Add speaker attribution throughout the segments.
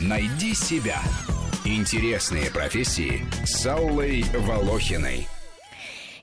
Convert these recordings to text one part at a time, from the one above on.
Speaker 1: Найди себя. Интересные профессии с Аллой Волохиной.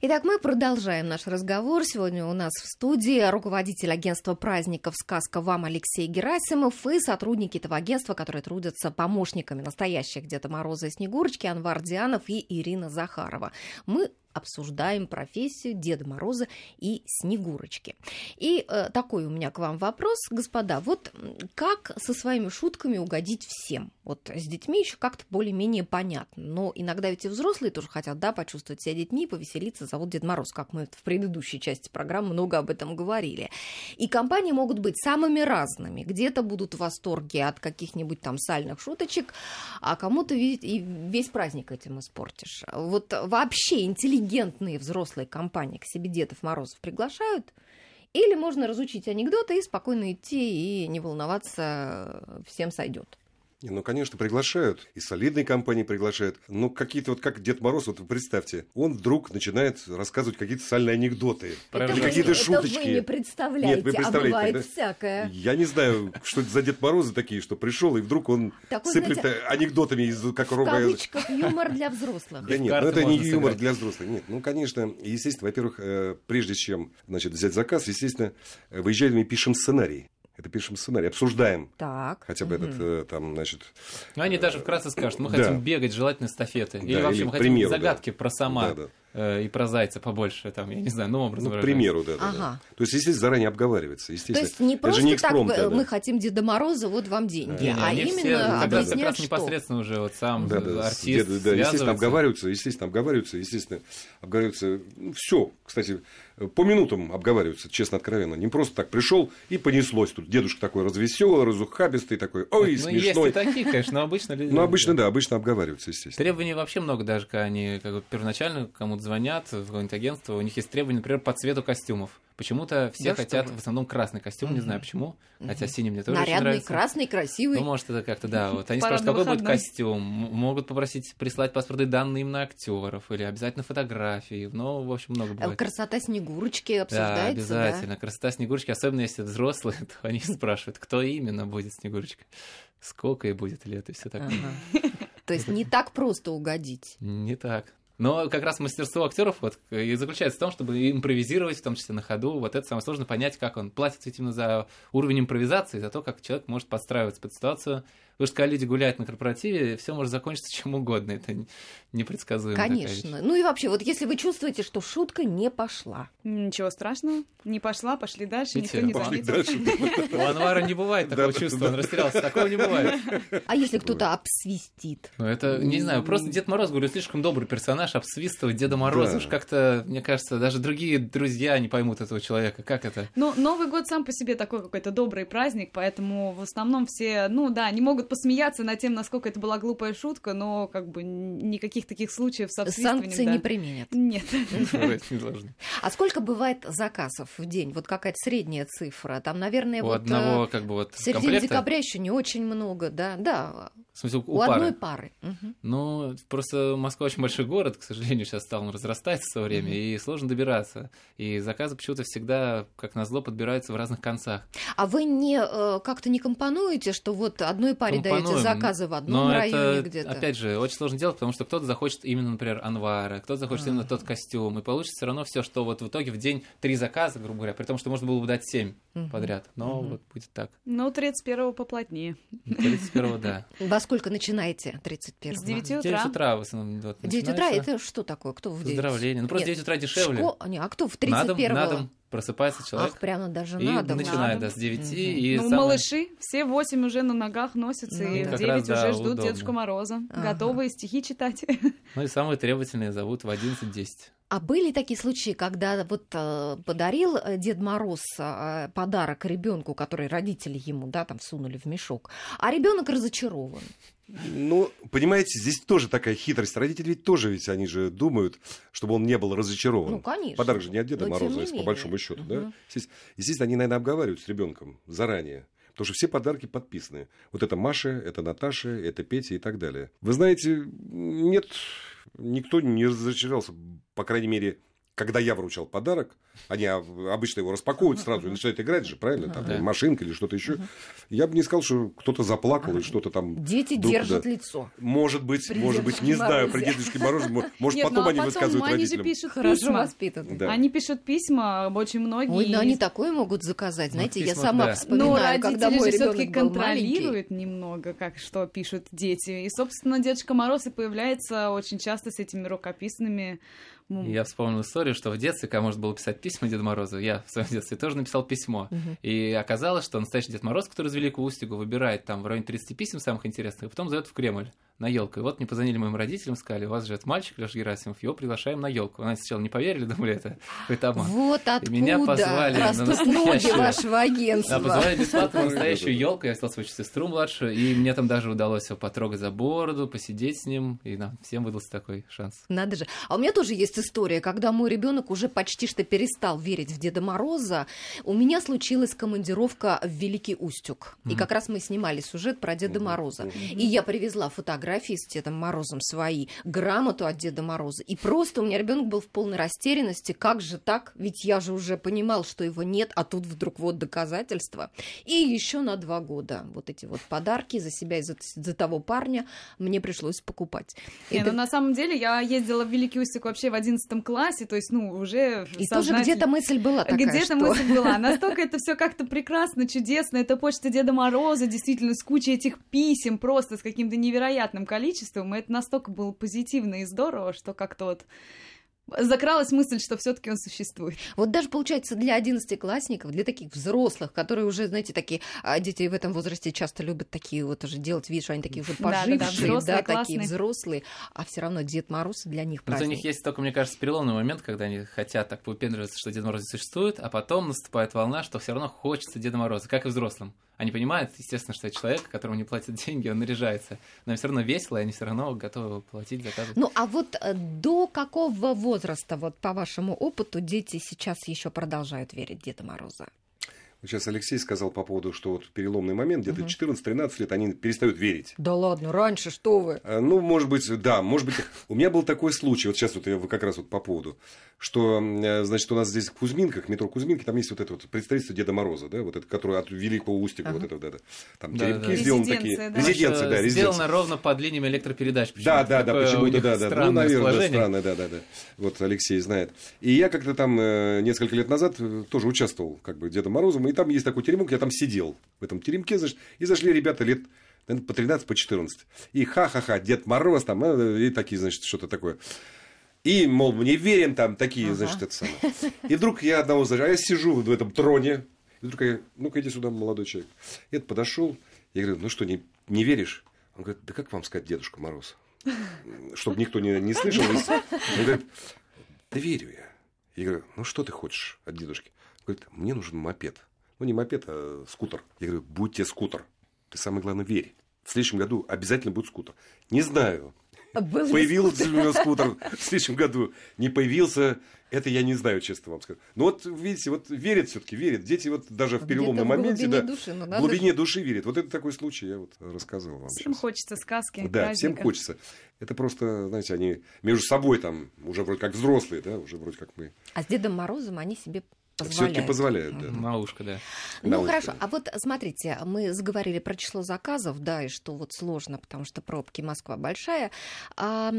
Speaker 2: Итак, мы продолжаем наш разговор. Сегодня у нас в студии руководитель агентства праздников «Сказка вам» Алексей Герасимов и сотрудники этого агентства, которые трудятся помощниками настоящих Деда Мороза и Снегурочки Анвар Дианов и Ирина Захарова. Мы обсуждаем профессию Деда Мороза и Снегурочки. И э, такой у меня к вам вопрос, господа. Вот как со своими шутками угодить всем? Вот с детьми еще как-то более-менее понятно. Но иногда ведь и взрослые тоже хотят, да, почувствовать себя детьми, повеселиться, зовут Дед Мороз, как мы в предыдущей части программы много об этом говорили. И компании могут быть самыми разными. Где-то будут в восторге от каких-нибудь там сальных шуточек, а кому-то весь праздник этим испортишь. Вот вообще интеллигентно интеллигентные взрослые компании к себе Дедов Морозов приглашают, или можно разучить анекдоты и спокойно идти и не волноваться, всем сойдет.
Speaker 3: Ну, конечно, приглашают. И солидные компании приглашают. Но какие-то вот как Дед Мороз, вот вы представьте, он вдруг начинает рассказывать какие-то сальные анекдоты.
Speaker 2: Это какие-то шуточки. Это вы не представляете, Нет, вы представляете, а бывает да? всякое.
Speaker 3: Я не знаю, что это за Дед Морозы такие, что пришел и вдруг он Такой, сыплет знаете, анекдотами из как
Speaker 2: В кавычках юмор для взрослых.
Speaker 3: Да нет, ну это не юмор для взрослых. Нет, ну, конечно, естественно, во-первых, э, прежде чем значит, взять заказ, естественно, э, выезжаем и пишем сценарий. Это пишем сценарий, обсуждаем.
Speaker 2: Так.
Speaker 3: Хотя бы угу. этот, э, там, значит...
Speaker 4: Ну, они даже вкратце скажут, мы да. хотим бегать, желательно эстафеты. Или да, вообще или мы хотим примеру, загадки да. про сама. Да, да. Э, и про зайца побольше, там, я не знаю, ну, образом
Speaker 3: ну, к примеру, да, да, ага. да. То есть, естественно, заранее обговаривается, естественно.
Speaker 2: То есть, не просто не так, да, мы хотим Деда Мороза, вот вам деньги, не, а именно все, объяснять,
Speaker 4: как раз
Speaker 2: что...
Speaker 4: непосредственно уже вот сам да, да, артист
Speaker 3: да, да, естественно, обговариваются, естественно, обговариваются, естественно, обговариваются, ну, все, кстати, по минутам обговариваются, честно, откровенно. Не просто так пришел и понеслось тут. Дедушка такой развеселый, разухабистый такой, ой, ну, смешной.
Speaker 4: Есть и такие, конечно, но обычно люди...
Speaker 3: Ну, обычно, да, обычно обговариваются, естественно.
Speaker 4: Требований вообще много даже, когда они как бы, первоначально кому-то звонят, в какое-нибудь агентство, у них есть требования, например, по цвету костюмов. Почему-то все да хотят в основном красный костюм, не знаю почему, хотя синий мне тоже
Speaker 2: Нарядный,
Speaker 4: нравится.
Speaker 2: красный, красивый.
Speaker 4: Ну, может, это как-то, да. Вот они спрашивают, какой будет костюм. Могут попросить прислать паспортные данные именно актеров или обязательно фотографии. Ну, в общем, много бывает.
Speaker 2: Красота Снегурочки обсуждается,
Speaker 4: Да, обязательно. Да? Красота Снегурочки, особенно если взрослые, то они спрашивают, кто именно будет Снегурочка, сколько ей будет лет и все такое.
Speaker 2: То есть не так просто угодить.
Speaker 4: Не так. Но как раз мастерство актеров вот и заключается в том, чтобы импровизировать, в том числе на ходу. Вот это самое сложное понять, как он платит именно за уровень импровизации, за то, как человек может подстраиваться под ситуацию Потому что когда люди гуляют на корпоративе, все может закончиться чем угодно. Это непредсказуемо.
Speaker 2: Конечно. Ну и вообще, вот если вы чувствуете, что шутка не пошла.
Speaker 5: Ничего страшного. Не пошла, пошли дальше, никто не
Speaker 4: заметил. У Анвара не бывает такого чувства, он растерялся. Такого не бывает.
Speaker 2: А если кто-то обсвистит?
Speaker 4: Ну это, не знаю, просто Дед Мороз, говорю, слишком добрый персонаж, обсвистывать Деда Мороза. Уж как-то, мне кажется, даже другие друзья не поймут этого человека. Как это?
Speaker 5: Ну, Новый год сам по себе такой какой-то добрый праздник, поэтому в основном все, ну да, не могут посмеяться над тем, насколько это была глупая шутка, но как бы никаких таких случаев с
Speaker 2: Санкции
Speaker 5: да.
Speaker 2: не применят.
Speaker 5: Нет.
Speaker 2: А сколько бывает заказов в день? Вот какая-то средняя цифра? Там, наверное,
Speaker 4: у
Speaker 2: вот...
Speaker 4: одного э, как бы вот
Speaker 2: середине декабря еще не очень много, да, да.
Speaker 4: В смысле, у,
Speaker 2: у
Speaker 4: пары.
Speaker 2: одной пары.
Speaker 4: Угу. Ну, просто Москва очень большой город, к сожалению, сейчас стал он разрастается со время, угу. и сложно добираться. И заказы почему-то всегда, как назло, подбираются в разных концах.
Speaker 2: А вы не э, как-то не компонуете, что вот одной паре даете заказы в одном
Speaker 4: Но
Speaker 2: районе где-то?
Speaker 4: Опять же, очень сложно делать, потому что кто-то захочет именно, например, Анвара, кто-то захочет а. именно тот костюм, и получится все равно все, что вот в итоге в день три заказа, грубо говоря, при том, что можно было бы дать семь угу. подряд. Но угу. вот будет так.
Speaker 5: Ну, 31-го поплотнее.
Speaker 4: 31-го, да.
Speaker 2: Во сколько начинаете? работаете 31
Speaker 5: С 9 утра?
Speaker 4: 9 утра в основном.
Speaker 2: Вот, 9 утра это что такое? Кто в 9?
Speaker 4: Поздравление. Ну, просто Нет, 9 утра дешевле.
Speaker 2: Шко... Не, а кто в 31
Speaker 4: на дом, на дом просыпается человек.
Speaker 2: Ах, прямо даже
Speaker 4: и
Speaker 2: на дом.
Speaker 4: начинает, да, с 9. Угу. И
Speaker 5: ну,
Speaker 4: самое...
Speaker 5: малыши все 8 уже на ногах носятся, ну, и в 9 раз, уже да, ждут удобно. Дедушку Мороза. Ага. Готовые стихи читать.
Speaker 4: Ну и самые требовательные зовут в 11-10.
Speaker 2: А были такие случаи, когда вот э, подарил э, Дед Мороз э, подарок ребенку, который родители ему, да, там всунули в мешок, а ребенок разочарован?
Speaker 3: Ну, понимаете, здесь тоже такая хитрость. Родители ведь тоже, ведь они же думают, чтобы он не был разочарован.
Speaker 2: Ну, конечно.
Speaker 3: Подарок же не от Деда Мороза, по большому счету, угу. да? Естественно, они, наверное, обговаривают с ребенком заранее. Потому что все подарки подписаны. Вот это Маша, это Наташа, это Петя и так далее. Вы знаете, нет, никто не разочаровался, по крайней мере, когда я вручал подарок, они а, обычно его распаковывают сразу и начинают играть же, правильно? Там
Speaker 4: Да.
Speaker 3: машинка или что-то еще. Я бы не сказал, что кто-то заплакал или что-то там.
Speaker 2: Дети
Speaker 3: вдруг,
Speaker 2: держат
Speaker 3: да.
Speaker 2: лицо.
Speaker 3: Может быть,
Speaker 2: При
Speaker 3: может быть, не знаю,
Speaker 2: Морозе.
Speaker 3: при Дедушке Морозе. мо- Может,
Speaker 5: Нет,
Speaker 3: потом
Speaker 5: ну, а
Speaker 3: они
Speaker 5: потом
Speaker 3: высказывают
Speaker 5: они же
Speaker 3: родителям.
Speaker 5: пишут
Speaker 2: Хорошо
Speaker 5: письма.
Speaker 2: воспитаны.
Speaker 3: Да.
Speaker 5: Они пишут письма, очень многие.
Speaker 2: Ой,
Speaker 5: и-
Speaker 2: они такое могут заказать. Знаете, я
Speaker 4: письма,
Speaker 2: сама
Speaker 4: да.
Speaker 2: Вспоминаю, когда
Speaker 5: родители
Speaker 2: мой
Speaker 5: же все-таки
Speaker 2: ребенок был маленький.
Speaker 5: контролируют немного, как что пишут дети. И, собственно, Дедушка Мороз и появляется очень часто с этими рукописными.
Speaker 4: И Я вспомнил историю, что в детстве, когда можно было писать письма Деду Морозу, я в своем детстве тоже написал письмо.
Speaker 2: Мгм.
Speaker 4: И оказалось, что настоящий Дед Мороз, который из Великого Устюга, выбирает там в районе 30 писем самых интересных, и потом зовет в Кремль на елку. И вот мне позвонили моим родителям, сказали, у вас живет мальчик Леша Герасимов, его приглашаем на елку. Они сначала не поверили, думали, это какой-то обман.
Speaker 2: Вот откуда
Speaker 4: меня позвали на
Speaker 2: ноги
Speaker 4: настоящую.
Speaker 2: вашего агентства.
Speaker 4: Да, позвали бесплатно на настоящую елку, я стал свою сестру младшую, и мне там даже удалось его потрогать за бороду, посидеть с ним, и нам всем выдался такой шанс.
Speaker 2: Надо же. А у меня тоже есть история, когда мой ребенок уже почти что перестал верить в Деда Мороза. У меня случилась командировка в Великий Устюг. И
Speaker 4: Мгм.
Speaker 2: как раз мы снимали сюжет про Деда
Speaker 3: Мгм.
Speaker 2: Мороза.
Speaker 3: Мгм.
Speaker 2: И я привезла фотографии с Дедом Морозом свои, грамоту от Деда Мороза. И просто у меня ребенок был в полной растерянности. Как же так? Ведь я же уже понимал, что его нет, а тут вдруг вот доказательства. И еще на два года вот эти вот подарки за себя и за, за того парня мне пришлось покупать.
Speaker 5: Не,
Speaker 2: Это-
Speaker 5: ну, на самом деле я ездила в Великий Устюг вообще в одиннадцатом классе, то есть, ну, уже
Speaker 2: И тоже
Speaker 5: сознательно-
Speaker 2: где-то мысль была такая,
Speaker 5: Где-то
Speaker 2: что...
Speaker 5: мысль была. Настолько это все как-то прекрасно, чудесно. Это почта Деда Мороза, действительно, с кучей этих писем, просто с каким-то невероятным количеством. И это настолько было позитивно и здорово, что как-то вот закралась мысль, что все-таки он существует.
Speaker 2: Вот даже, получается, для одиннадцатиклассников, для таких взрослых, которые уже, знаете, такие, а дети в этом возрасте часто любят такие вот уже делать вид, что они такие уже пожившие, да,
Speaker 5: взрослые,
Speaker 2: такие
Speaker 5: классные.
Speaker 2: взрослые, а все равно Дед Мороз для них
Speaker 4: Но у
Speaker 2: праздник.
Speaker 4: них есть только, мне кажется, переломный момент, когда они хотят так выпендриваться, что Дед Мороз существует, а потом наступает волна, что все равно хочется Деда Мороза, как и взрослым. Они понимают, естественно, что человек, которому не платят деньги, он наряжается. Но все равно весело, и они все равно готовы платить, заказывать.
Speaker 2: Ну, а вот э, до какого возраста, вот по вашему опыту, дети сейчас еще продолжают верить Деда Мороза?
Speaker 3: Сейчас Алексей сказал по поводу, что вот переломный момент, где-то
Speaker 2: Мгм.
Speaker 3: 14-13 лет они перестают верить.
Speaker 2: Да ладно, раньше, что вы?
Speaker 3: А, Ну, может быть, да, может быть. У меня был такой случай, вот сейчас вот я как раз вот по поводу, что, э, значит, у нас здесь в Кузьминках, метро Кузьминки, там есть вот это вот представительство Деда Мороза, да, вот это, которое от Великого Устюга,
Speaker 2: Ага.
Speaker 3: вот это вот это. Там
Speaker 4: Да,
Speaker 3: теремки
Speaker 4: да.
Speaker 3: сделаны
Speaker 5: Резиденция,
Speaker 3: такие.
Speaker 5: да.
Speaker 3: Да,
Speaker 4: что
Speaker 3: резиденция.
Speaker 4: Сделано ровно под линиями электропередач.
Speaker 3: Да, да, да, почему-то, да, да. Ну, наверное, странно, да, да, да. Вот Алексей знает. И я как-то там э, несколько лет назад э, тоже участвовал, как бы, Дедом Морозом, и там есть такой теремок, я там сидел в этом теремке, значит, и зашли ребята лет наверное, по 13, по 14. И ха-ха-ха, Дед Мороз там, э, и такие, значит, что-то такое. И, мол, не верим, там такие,
Speaker 2: Ага.
Speaker 3: значит, это самое. И вдруг я одного, значит, а я сижу в этом троне, и вдруг я, ну-ка иди сюда, молодой человек. Этот подошел, я говорю, ну что, не, не веришь? Он говорит, да как вам сказать, Дедушка Мороз? Чтобы никто не, не слышал. Он говорит, да верю я. Я говорю, ну что ты хочешь от дедушки? Он говорит, мне нужен мопед. Ну, не мопед, а скутер. Я говорю, будь тебе скутер. Ты самое главное верь. В следующем году обязательно будет скутер. Не знаю,
Speaker 2: Был ли
Speaker 3: появился ли у него скутер в следующем году, не появился, это я не знаю, честно вам скажу. Но вот, видите, вот верят все-таки, верят. Дети вот даже в
Speaker 2: Где-то
Speaker 3: переломном
Speaker 2: в
Speaker 3: моменте,
Speaker 2: глубине
Speaker 3: да,
Speaker 2: души, но
Speaker 3: в
Speaker 2: надо
Speaker 3: глубине души верят. Вот это такой случай я вот рассказывал вам
Speaker 5: Всем
Speaker 3: сейчас.
Speaker 5: хочется сказки,
Speaker 3: Да, всем
Speaker 5: праздника.
Speaker 3: хочется. Это просто, знаете, они между собой там уже вроде как взрослые, да, уже вроде как мы.
Speaker 2: А с Дедом Морозом они себе
Speaker 3: Все-таки
Speaker 2: позволяют.
Speaker 3: позволяют, да.
Speaker 4: На ушко, да.
Speaker 2: Ну
Speaker 3: На ушко,
Speaker 2: хорошо,
Speaker 3: да.
Speaker 2: а вот смотрите, мы заговорили про число заказов, да, и что вот сложно, потому что пробки Москва большая. А,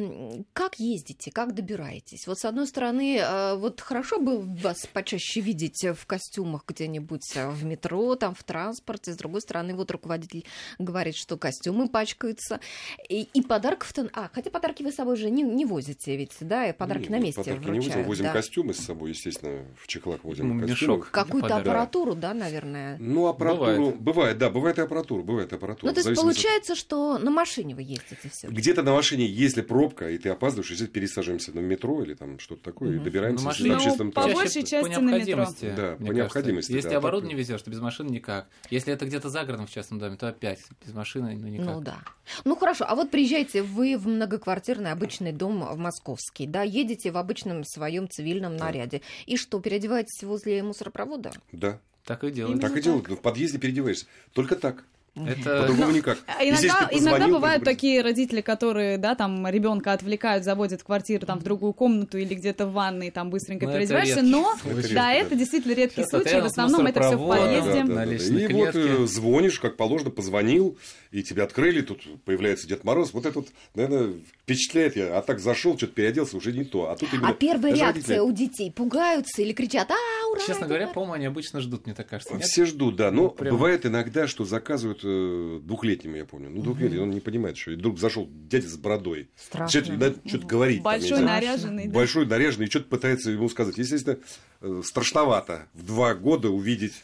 Speaker 2: как ездите, как добираетесь? Вот с одной стороны, а, вот хорошо бы вас почаще видеть в костюмах где-нибудь а, в метро, там в транспорте. С другой стороны, вот руководитель говорит, что костюмы пачкаются. И, и подарков-то... А, хотя подарки вы с собой же не, не возите ведь, да, и подарки
Speaker 3: Не,
Speaker 2: на
Speaker 3: мы
Speaker 2: месте
Speaker 3: Подарки не
Speaker 2: вручают.
Speaker 3: возим, возим
Speaker 2: да.
Speaker 3: костюмы с собой, естественно, в чехлах возим Костюмы.
Speaker 4: мешок.
Speaker 2: Какую-то аппаратуру, да, наверное.
Speaker 3: Ну, аппаратуру...
Speaker 4: Бывает.
Speaker 3: Бывает. да, бывает и аппаратура, бывает и аппаратура.
Speaker 2: Ну, то
Speaker 3: В
Speaker 2: есть
Speaker 3: зависимости от-
Speaker 2: получается, что на машине вы ездите все.
Speaker 3: Где-то на машине, если пробка, и ты опаздываешь, если пересаживаемся на метро или там что-то такое, и
Speaker 2: Мгм.
Speaker 3: добираемся
Speaker 4: На машине
Speaker 3: в общественном
Speaker 5: Ну, по большей части
Speaker 4: по
Speaker 5: на метро.
Speaker 4: необходимости.
Speaker 3: Да,
Speaker 4: мне
Speaker 3: по
Speaker 4: кажется.
Speaker 3: необходимости,
Speaker 4: Если
Speaker 3: да,
Speaker 4: оборудование
Speaker 3: так-
Speaker 4: везешь, то без машины никак. Если это где-то за городом в частном доме, то опять без машины, ну никак.
Speaker 2: Ну да. Ну хорошо, а вот приезжаете вы в многоквартирный обычный дом в московский, да, едете в обычном своем цивильном наряде. И что, переодеваетесь возле мусоропровода?
Speaker 3: Да,
Speaker 4: Так и делают.
Speaker 3: Так и
Speaker 5: так.
Speaker 3: делают. Ну, в подъезде переодеваешься. Только так.
Speaker 4: Это
Speaker 3: По-другому никак.
Speaker 5: А Иногда,
Speaker 3: ты
Speaker 5: иногда
Speaker 3: позвонил,
Speaker 5: бывают такие родители, которые, да, там ребенка отвлекают, заводят в квартиру, там в другую комнату или где-то в ванной, там быстренько
Speaker 4: Ну,
Speaker 5: переодеваешься, но.
Speaker 3: Это
Speaker 5: да,
Speaker 3: редко,
Speaker 5: это
Speaker 3: да.
Speaker 5: действительно редкий
Speaker 4: Сейчас
Speaker 5: случай, в основном это все в
Speaker 4: мусоропровод,
Speaker 5: подъезде.
Speaker 4: да, на лестничной
Speaker 3: И вот
Speaker 4: клетке.
Speaker 3: э, звонишь, как положено, позвонил, и тебя открыли, тут появляется Дед Мороз. Вот это вот, наверное, впечатляет. Я, а так зашел, что-то переоделся, уже не то. А тут именно
Speaker 2: А первая
Speaker 3: даже
Speaker 2: реакция
Speaker 3: родители-
Speaker 2: у детей пугаются или кричат, а, ура!
Speaker 4: Честно говоря,
Speaker 2: ура!»
Speaker 4: по-моему, они обычно ждут, мне так кажется. нет?
Speaker 3: Все ждут, да. Но
Speaker 4: Ну, прям.
Speaker 3: бывает иногда, что заказывают э, двухлетнему, я помню. Ну, двухлетний, он не понимает, что. И вдруг зашел дядя с бородой.
Speaker 2: Страшно.
Speaker 3: Что-то, что-то говорит. там,
Speaker 5: Большой,
Speaker 3: знаю.
Speaker 5: наряженный, да.
Speaker 3: Большой, наряженный, и что-то пытается ему сказать. Естественно, э, страшновато в два года увидеть.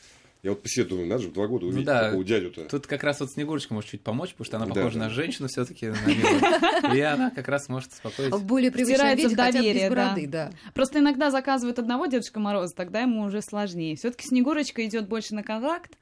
Speaker 3: Я вот по себе думаю, надо же в два года увидеть
Speaker 4: да.
Speaker 3: такого дядю-то.
Speaker 4: Тут как раз вот Снегурочка может чуть помочь, потому что она похожа
Speaker 3: да.
Speaker 4: на женщину все-таки, и она как раз может успокоить.
Speaker 2: В более виде,
Speaker 5: в доверие,
Speaker 2: без бороды, да.
Speaker 5: Просто иногда заказывают одного Дедушка Мороза, тогда ему уже сложнее. Все-таки Снегурочка идет больше на контакт,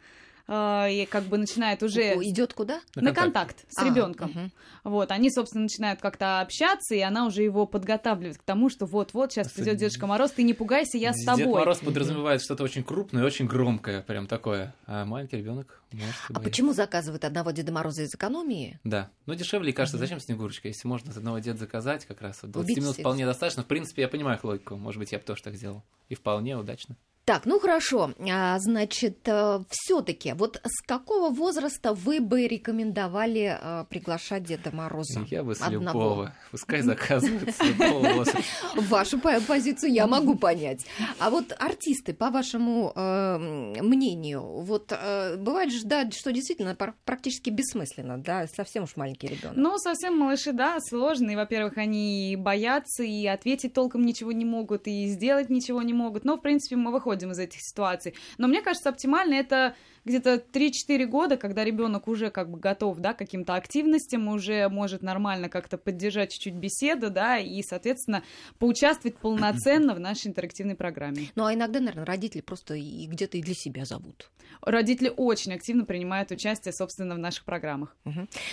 Speaker 5: и как бы начинает уже
Speaker 2: Идет куда?
Speaker 4: На
Speaker 5: на,
Speaker 4: контакт.
Speaker 5: контакт, с
Speaker 2: А,
Speaker 5: ребенком.
Speaker 2: мгм.
Speaker 5: Вот, они, собственно, начинают как-то общаться, и она уже его подготавливает к тому, что вот-вот сейчас придет Дедушка Мороз, ты не пугайся, я с
Speaker 4: Дед
Speaker 5: тобой.
Speaker 4: Мороз подразумевает что-то очень крупное и очень громкое, прям такое. А маленький ребенок может
Speaker 2: А почему заказывают одного Деда Мороза из экономии?
Speaker 4: Да. Ну, дешевле, и кажется, зачем Снегурочка? Если можно от одного деда заказать, как раз вот 20
Speaker 2: Убить
Speaker 4: минут
Speaker 2: всех.
Speaker 4: вполне достаточно. В принципе, я понимаю их логику. Может быть, я бы тоже так сделал. И вполне удачно.
Speaker 2: Так, ну хорошо. А, значит, все-таки, вот с какого возраста вы бы рекомендовали а, приглашать Деда Мороза?
Speaker 4: Я бы с
Speaker 2: Одного.
Speaker 4: любого. Пускай заказывают с любого возраста.
Speaker 2: Вашу по- позицию я могу понять. А вот артисты, по вашему э, мнению, вот э, бывает же, да, что действительно практически бессмысленно, да, совсем уж маленький ребенок.
Speaker 5: Ну, совсем малыши, да, сложные. Во-первых, они боятся, и ответить толком ничего не могут, и сделать ничего не могут. Но, в принципе, мы выходим из этих ситуаций. Но мне кажется, оптимально это где-то 3-4 года, когда ребенок уже как бы готов, да, к каким-то активностям, уже может нормально как-то поддержать чуть-чуть беседу, да, и, соответственно, поучаствовать полноценно в нашей интерактивной программе.
Speaker 2: Ну, а иногда, наверное, родители просто и где-то и для себя зовут.
Speaker 5: Родители очень активно принимают участие, собственно, в наших программах.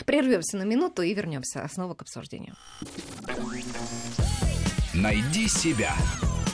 Speaker 2: Прервемся на минуту и вернемся снова к обсуждению.
Speaker 1: Найди себя.